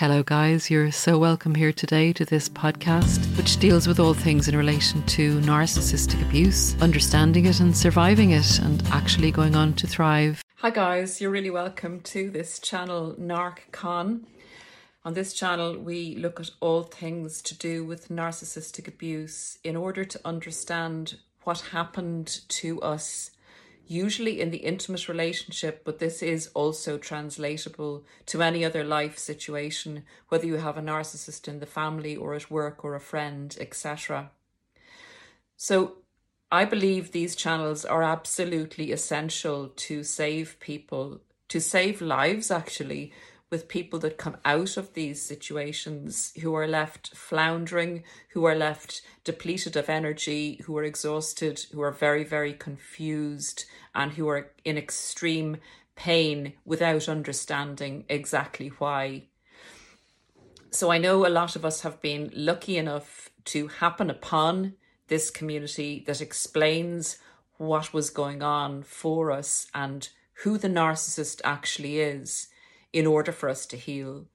Hello, guys. You're so welcome here today to this podcast, which deals with all things in relation to narcissistic abuse, understanding it and surviving it, and actually going on to thrive. Hi, guys. You're really welcome to this channel, NarcCon. On this channel, we look at all things to do with narcissistic abuse in order to understand what happened to us usually in the intimate relationship, but this is also translatable to any other life situation, whether you have a narcissist in the family or at work or a friend, etc. So I believe these channels are absolutely essential to save people, to save lives actually, with people that come out of these situations who are left floundering, who are left depleted of energy, who are exhausted, who are very, very confused, and who are in extreme pain without understanding exactly why. So I know a lot of us have been lucky enough to happen upon this community that explains what was going on for us and who the narcissist actually is in order for us to heal.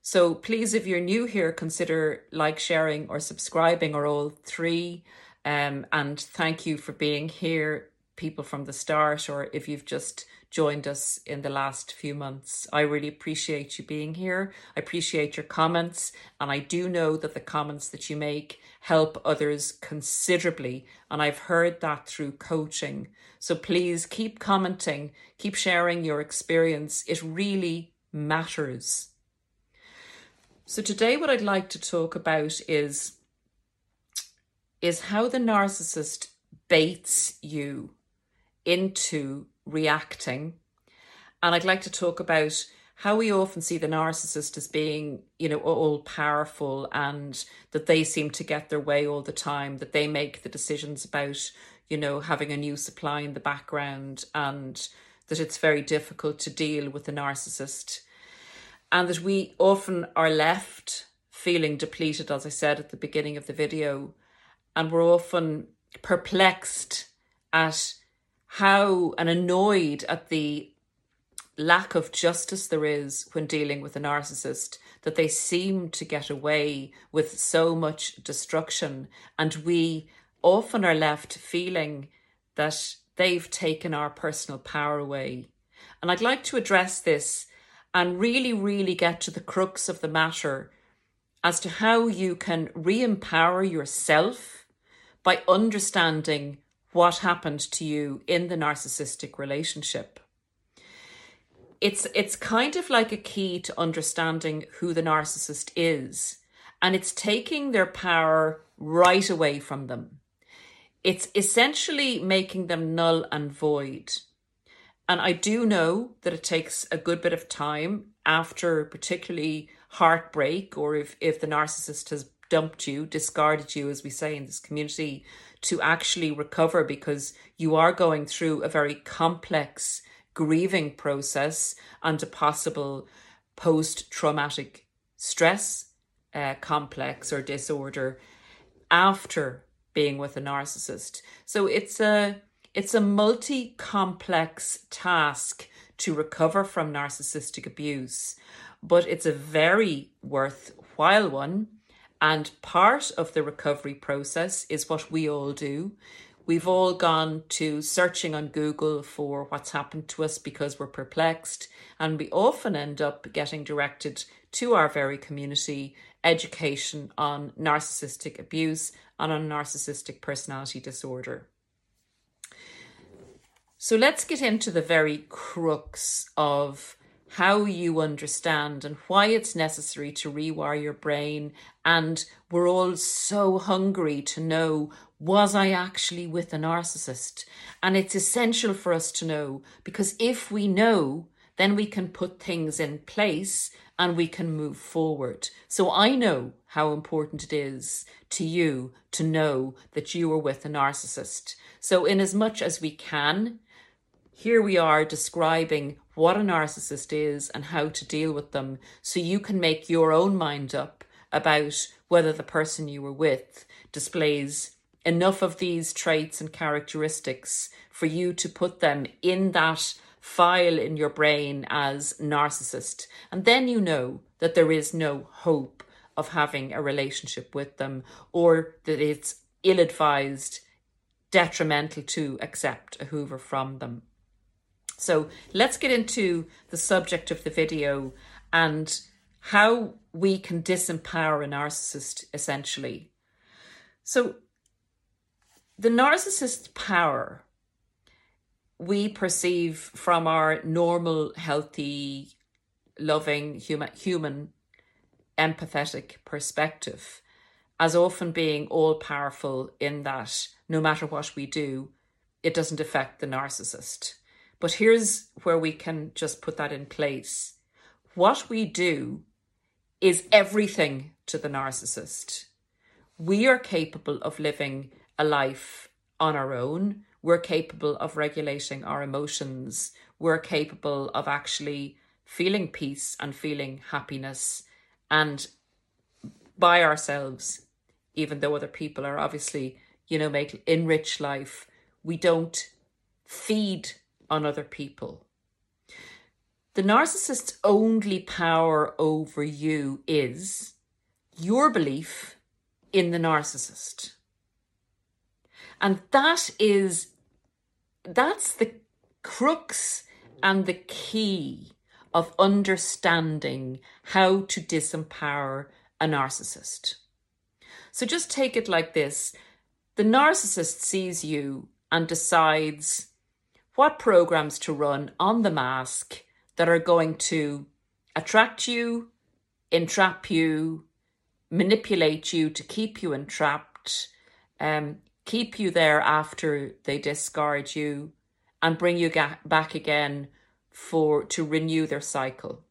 So please, if you're new here, consider like, sharing, or subscribing, or all three. Um, and thank you for being here, people from the start, or if you've just joined us in the last few months. I really appreciate you being here. I appreciate your comments, and I do know that the comments that you make help others considerably. And I've heard that through coaching. So please keep commenting, keep sharing your experience. It really matters. So today what I'd like to talk about is is how the narcissist baits you into reacting. And I'd like to talk about how we often see the narcissist as being, you know, all powerful and that they seem to get their way all the time, that they make the decisions about, you know, having a new supply in the background and that it's very difficult to deal with the narcissist and that we often are left feeling depleted, as I said at the beginning of the video, and we're often perplexed at how and annoyed at the lack of justice there is when dealing with a narcissist, that they seem to get away with so much destruction, and we often are left feeling that they've taken our personal power away. And I'd like to address this and really, really get to the crux of the matter as to how you can re empower yourself by understanding what happened to you in the narcissistic relationship. It's, it's kind of like a key to understanding who the narcissist is, and it's taking their power right away from them. It's essentially making them null and void. And I do know that it takes a good bit of time after particularly heartbreak or if, if the narcissist has dumped you, discarded you, as we say in this community, to actually recover because you are going through a very complex grieving process and a possible post traumatic stress uh, complex or disorder after being with a narcissist. So it's a it's a multi complex task to recover from narcissistic abuse, but it's a very worthwhile one. And part of the recovery process is what we all do. We've all gone to searching on Google for what's happened to us because we're perplexed, and we often end up getting directed to our very community education on narcissistic abuse and a narcissistic personality disorder. So let's get into the very crux of how you understand and why it's necessary to rewire your brain. And we're all so hungry to know was I actually with a narcissist? And it's essential for us to know because if we know, then we can put things in place and we can move forward. So I know how important it is to you to know that you are with a narcissist. So, in as much as we can, here we are describing what a narcissist is and how to deal with them so you can make your own mind up about whether the person you were with displays enough of these traits and characteristics for you to put them in that file in your brain as narcissist. And then you know that there is no hope of having a relationship with them or that it's ill advised, detrimental to accept a Hoover from them. So let's get into the subject of the video and how we can disempower a narcissist essentially. So, the narcissist's power we perceive from our normal, healthy, loving, human, human empathetic perspective as often being all powerful in that no matter what we do, it doesn't affect the narcissist. But here's where we can just put that in place. What we do is everything to the narcissist. We are capable of living a life on our own. We're capable of regulating our emotions. We're capable of actually feeling peace and feeling happiness and by ourselves, even though other people are obviously, you know, make enrich life, we don't feed on other people. The narcissist's only power over you is your belief in the narcissist. And that is, that's the crux and the key of understanding how to disempower a narcissist. So just take it like this the narcissist sees you and decides what programs to run on the mask that are going to attract you, entrap you, manipulate you to keep you entrapped, um, keep you there after they discard you, and bring you ga- back again for to renew their cycle.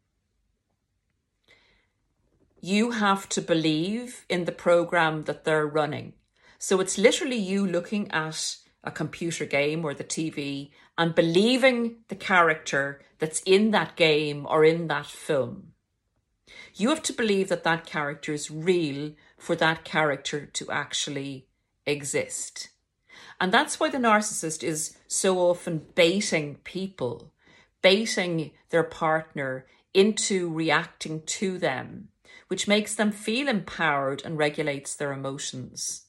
You have to believe in the program that they're running. So it's literally you looking at a computer game or the TV and believing the character that's in that game or in that film. You have to believe that that character is real for that character to actually exist. And that's why the narcissist is so often baiting people baiting their partner into reacting to them, which makes them feel empowered and regulates their emotions.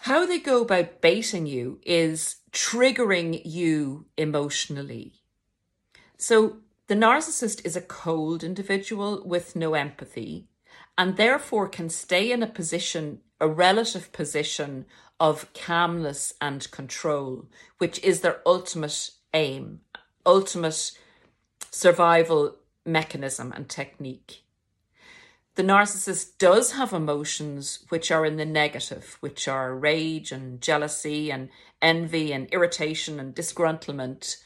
How they go about baiting you is triggering you emotionally. So, the narcissist is a cold individual with no empathy and therefore can stay in a position, a relative position of calmness and control, which is their ultimate aim, ultimate survival mechanism and technique. The narcissist does have emotions which are in the negative, which are rage and jealousy and envy and irritation and disgruntlement,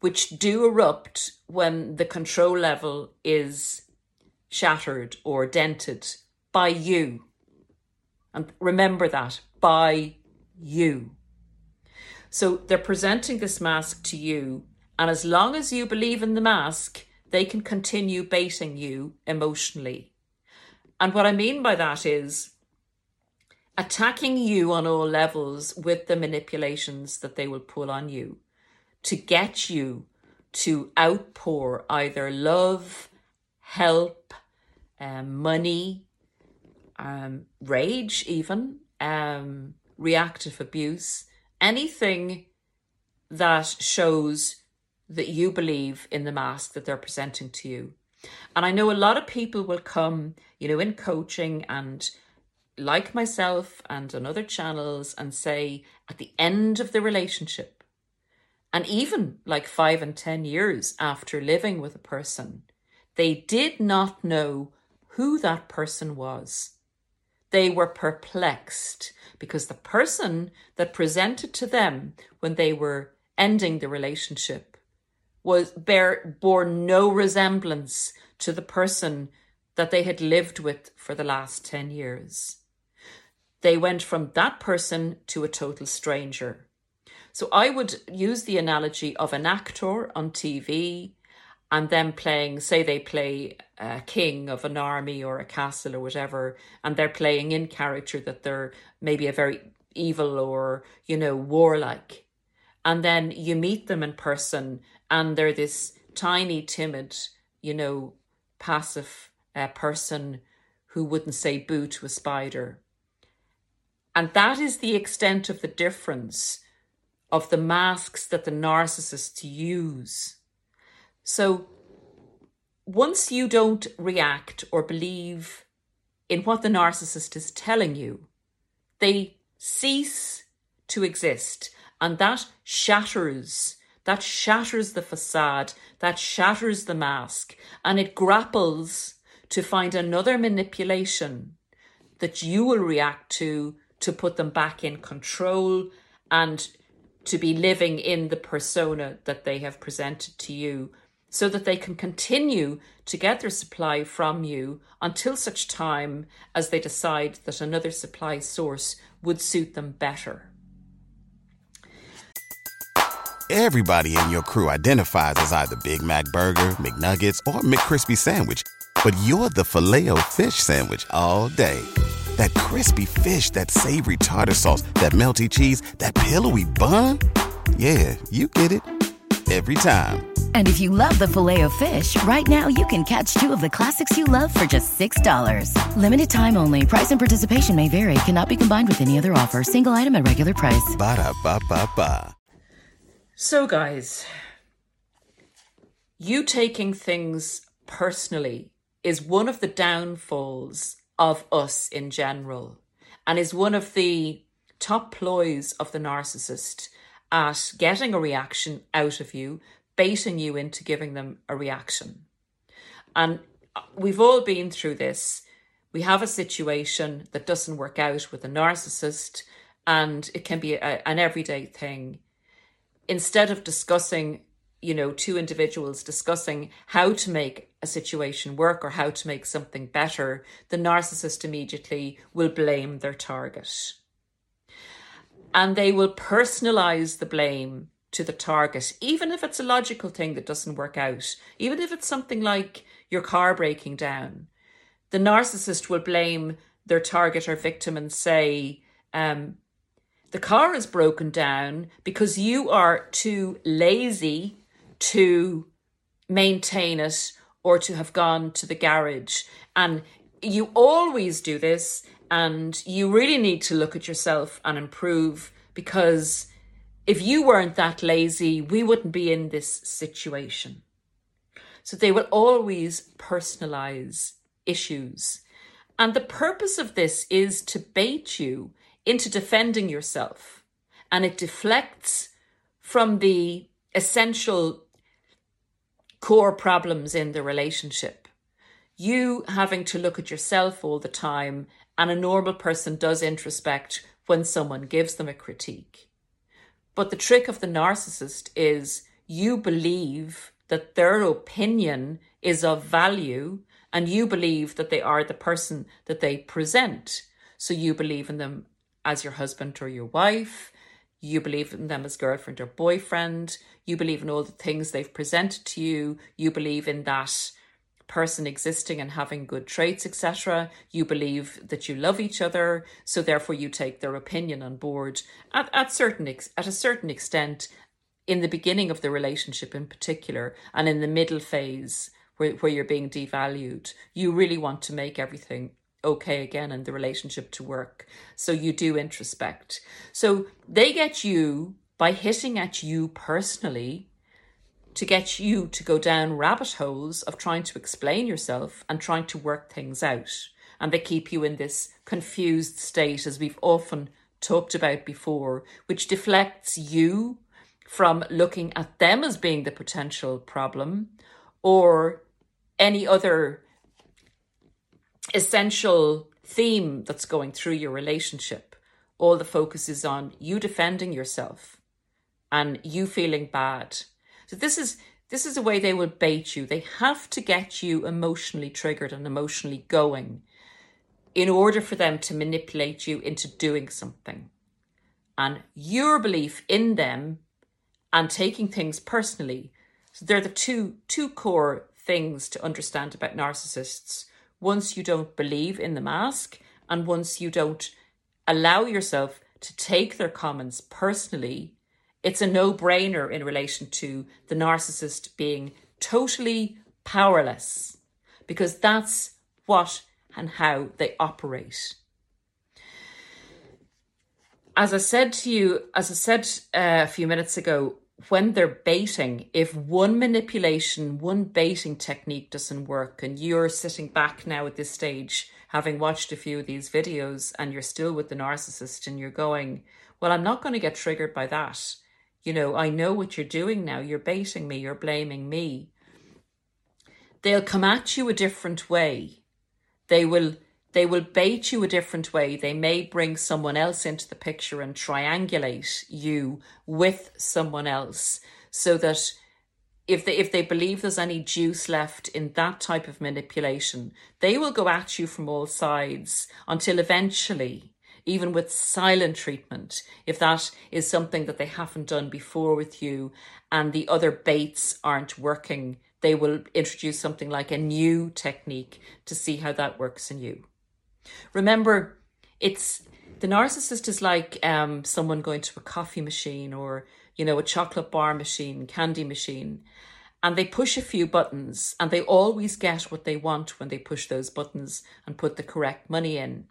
which do erupt when the control level is shattered or dented by you. And remember that by you. So they're presenting this mask to you, and as long as you believe in the mask, they can continue baiting you emotionally. And what I mean by that is attacking you on all levels with the manipulations that they will pull on you to get you to outpour either love, help, um, money, um, rage, even um, reactive abuse anything that shows that you believe in the mask that they're presenting to you. And I know a lot of people will come, you know, in coaching and like myself and on other channels and say at the end of the relationship, and even like five and 10 years after living with a person, they did not know who that person was. They were perplexed because the person that presented to them when they were ending the relationship was bear bore no resemblance to the person that they had lived with for the last 10 years. They went from that person to a total stranger. So I would use the analogy of an actor on TV and them playing, say they play a king of an army or a castle or whatever, and they're playing in character that they're maybe a very evil or, you know, warlike. and then you meet them in person and they're this tiny, timid, you know, passive uh, person who wouldn't say boo to a spider. And that is the extent of the difference of the masks that the narcissists use. So once you don't react or believe in what the narcissist is telling you, they cease to exist. And that shatters, that shatters the facade, that shatters the mask, and it grapples to find another manipulation that you will react to to put them back in control and to be living in the persona that they have presented to you so that they can continue to get their supply from you until such time as they decide that another supply source would suit them better. Everybody in your crew identifies as either Big Mac Burger, McNuggets, or McCrispy Sandwich, but you're the filet fish Sandwich all day. That crispy fish, that savory tartar sauce, that melty cheese, that pillowy bun. Yeah, you get it every time. And if you love the filet of fish, right now you can catch two of the classics you love for just $6. Limited time only. Price and participation may vary. Cannot be combined with any other offer. Single item at regular price. Ba da ba ba ba. So, guys, you taking things personally is one of the downfalls of us in general and is one of the top ploys of the narcissist at getting a reaction out of you, baiting you into giving them a reaction. And we've all been through this. We have a situation that doesn't work out with a narcissist, and it can be a, an everyday thing. Instead of discussing, you know, two individuals discussing how to make a situation work or how to make something better, the narcissist immediately will blame their target. And they will personalize the blame to the target, even if it's a logical thing that doesn't work out, even if it's something like your car breaking down. The narcissist will blame their target or victim and say, um, the car is broken down because you are too lazy to maintain it or to have gone to the garage. And you always do this, and you really need to look at yourself and improve because if you weren't that lazy, we wouldn't be in this situation. So they will always personalize issues. And the purpose of this is to bait you into defending yourself. And it deflects from the essential core problems in the relationship. You having to look at yourself all the time, and a normal person does introspect when someone gives them a critique. But the trick of the narcissist is you believe that their opinion is of value and you believe that they are the person that they present. So you believe in them as your husband or your wife. You believe in them as girlfriend or boyfriend. You believe in all the things they've presented to you. You believe in that person existing and having good traits, etc. You believe that you love each other, so therefore you take their opinion on board at, at certain ex- at a certain extent in the beginning of the relationship in particular and in the middle phase where, where you're being devalued. You really want to make everything okay again and the relationship to work. So you do introspect. So they get you by hitting at you personally to get you to go down rabbit holes of trying to explain yourself and trying to work things out. And they keep you in this confused state, as we've often talked about before, which deflects you from looking at them as being the potential problem or any other essential theme that's going through your relationship. All the focus is on you defending yourself and you feeling bad. So this is this is a way they will bait you. They have to get you emotionally triggered and emotionally going in order for them to manipulate you into doing something. And your belief in them and taking things personally. So they're the two two core things to understand about narcissists once you don't believe in the mask and once you don't allow yourself to take their comments personally it's a no brainer in relation to the narcissist being totally powerless because that's what and how they operate. As I said to you, as I said uh, a few minutes ago, when they're baiting, if one manipulation, one baiting technique doesn't work, and you're sitting back now at this stage, having watched a few of these videos, and you're still with the narcissist, and you're going, Well, I'm not going to get triggered by that. You know, I know what you're doing now. You're baiting me, you're blaming me. They'll come at you a different way. They will they will bait you a different way. They may bring someone else into the picture and triangulate you with someone else so that if they if they believe there's any juice left in that type of manipulation, they will go at you from all sides until eventually, even with silent treatment, if that is something that they haven't done before with you and the other baits aren't working, they will introduce something like a new technique to see how that works in you. Remember, it's the narcissist is like um, someone going to a coffee machine or you know a chocolate bar machine, candy machine, and they push a few buttons, and they always get what they want when they push those buttons and put the correct money in.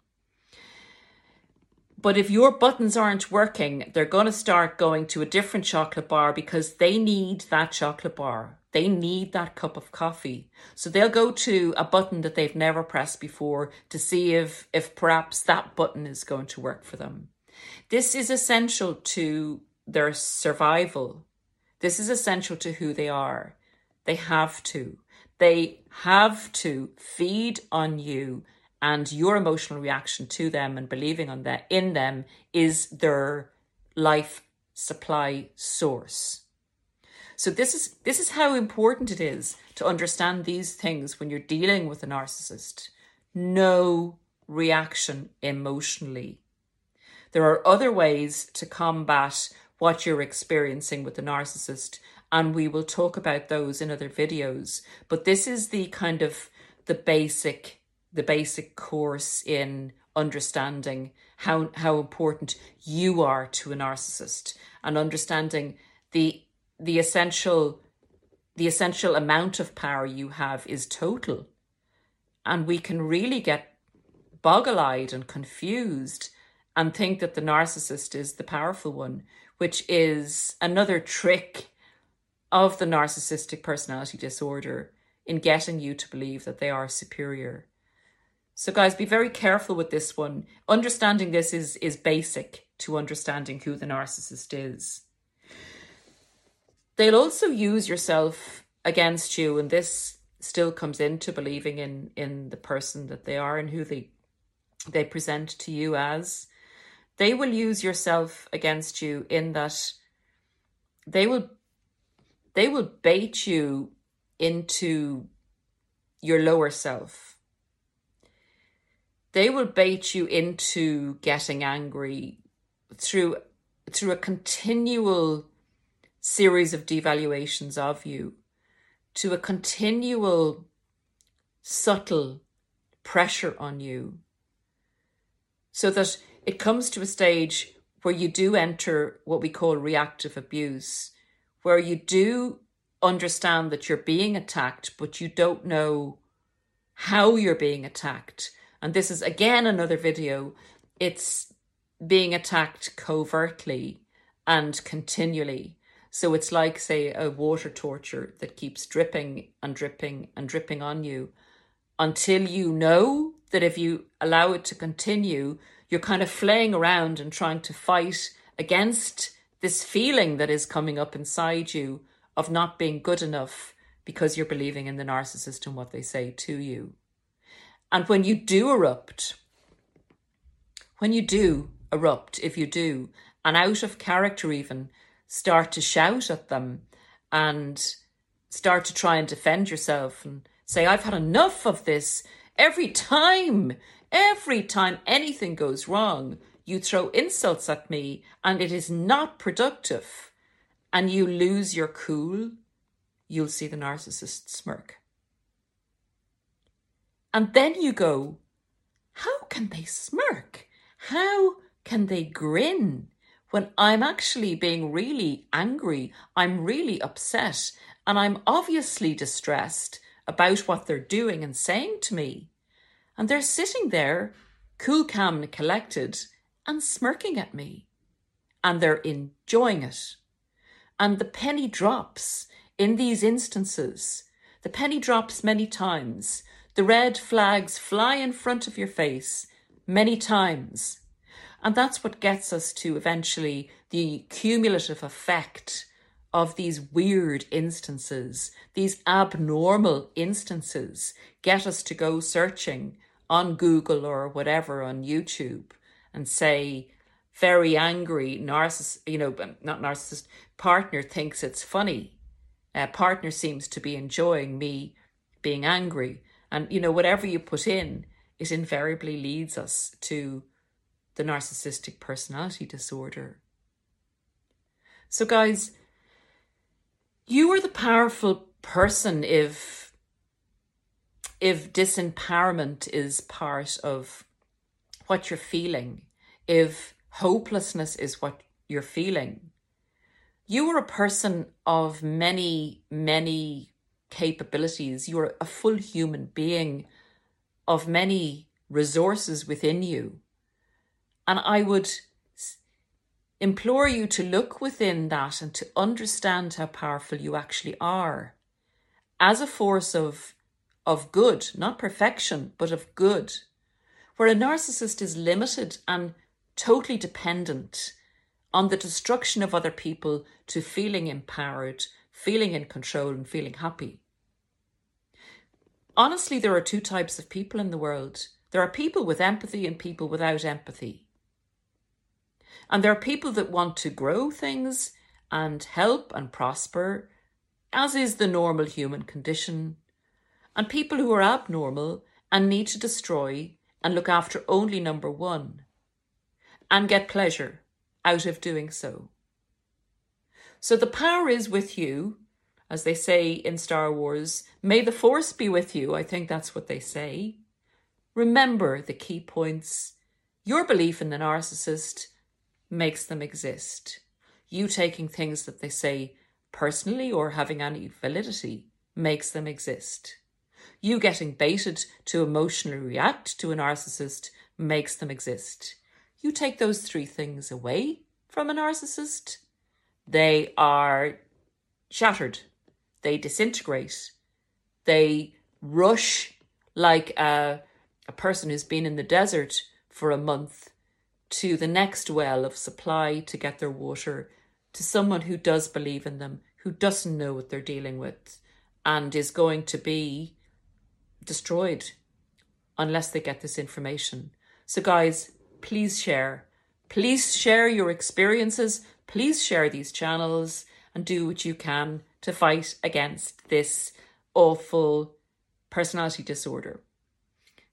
But if your buttons aren't working, they're going to start going to a different chocolate bar because they need that chocolate bar. They need that cup of coffee. So they'll go to a button that they've never pressed before to see if, if perhaps that button is going to work for them. This is essential to their survival. This is essential to who they are. They have to. They have to feed on you and your emotional reaction to them and believing on that in them is their life supply source. So this is this is how important it is to understand these things when you're dealing with a narcissist. No reaction emotionally. There are other ways to combat what you're experiencing with the narcissist and we will talk about those in other videos, but this is the kind of the basic the basic course in understanding how how important you are to a narcissist and understanding the the essential the essential amount of power you have is total. And we can really get boggle-eyed and confused and think that the narcissist is the powerful one which is another trick of the narcissistic personality disorder in getting you to believe that they are superior so guys, be very careful with this one. Understanding this is is basic to understanding who the narcissist is. They'll also use yourself against you, and this still comes into believing in in the person that they are and who they they present to you as. They will use yourself against you in that they will they will bait you into your lower self they will bait you into getting angry through through a continual series of devaluations of you to a continual subtle pressure on you so that it comes to a stage where you do enter what we call reactive abuse where you do understand that you're being attacked but you don't know how you're being attacked and this is again another video. It's being attacked covertly and continually. So it's like, say, a water torture that keeps dripping and dripping and dripping on you until you know that if you allow it to continue, you're kind of flaying around and trying to fight against this feeling that is coming up inside you of not being good enough because you're believing in the narcissist and what they say to you. And when you do erupt, when you do erupt, if you do, and out of character even, start to shout at them and start to try and defend yourself and say, I've had enough of this. Every time, every time anything goes wrong, you throw insults at me and it is not productive, and you lose your cool, you'll see the narcissist smirk. And then you go, how can they smirk? How can they grin when I'm actually being really angry, I'm really upset, and I'm obviously distressed about what they're doing and saying to me. And they're sitting there, cool, calm, and collected, and smirking at me. And they're enjoying it. And the penny drops in these instances. The penny drops many times. The red flags fly in front of your face many times. And that's what gets us to eventually the cumulative effect of these weird instances, these abnormal instances, get us to go searching on Google or whatever on YouTube and say, very angry narcissist, you know, not narcissist, partner thinks it's funny. Uh, partner seems to be enjoying me being angry. And, you know, whatever you put in, it invariably leads us to the narcissistic personality disorder. So, guys, you are the powerful person if if disempowerment is part of what you're feeling, if hopelessness is what you're feeling. You are a person of many, many capabilities. You're a full human being of many resources within you. And I would implore you to look within that and to understand how powerful you actually are as a force of, of good, not perfection, but of good. Where a narcissist is limited and totally dependent on the destruction of other people to feeling empowered, feeling in control, and feeling happy. Honestly, there are two types of people in the world. There are people with empathy and people without empathy. And there are people that want to grow things and help and prosper, as is the normal human condition, and people who are abnormal and need to destroy and look after only number one and get pleasure out of doing so. So the power is with you, as they say in Star Wars. May the Force be with you. I think that's what they say. Remember the key points. Your belief in the narcissist makes them exist. You taking things that they say personally or having any validity makes them exist. You getting baited to emotionally react to a narcissist makes them exist. You take those three things away from a narcissist, they are shattered, they disintegrate, they rush like a, a person who's been in the desert for a month to the next well of supply to get their water to someone who does believe in them, who doesn't know what they're dealing with, and is going to be destroyed unless they get this information. So, guys, please share. Please share your experiences. Please share these channels and do what you can to fight against this awful personality disorder.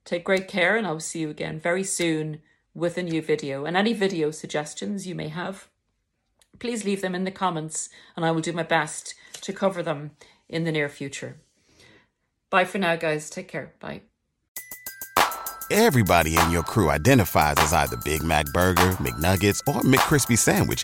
Take great care, and I'll see you again very soon with a new video. And any video suggestions you may have, please leave them in the comments, and I will do my best to cover them in the near future. Bye for now, guys. Take care. Bye. Everybody in your crew identifies as either Big Mac Burger, McNuggets, or McCrispy Sandwich,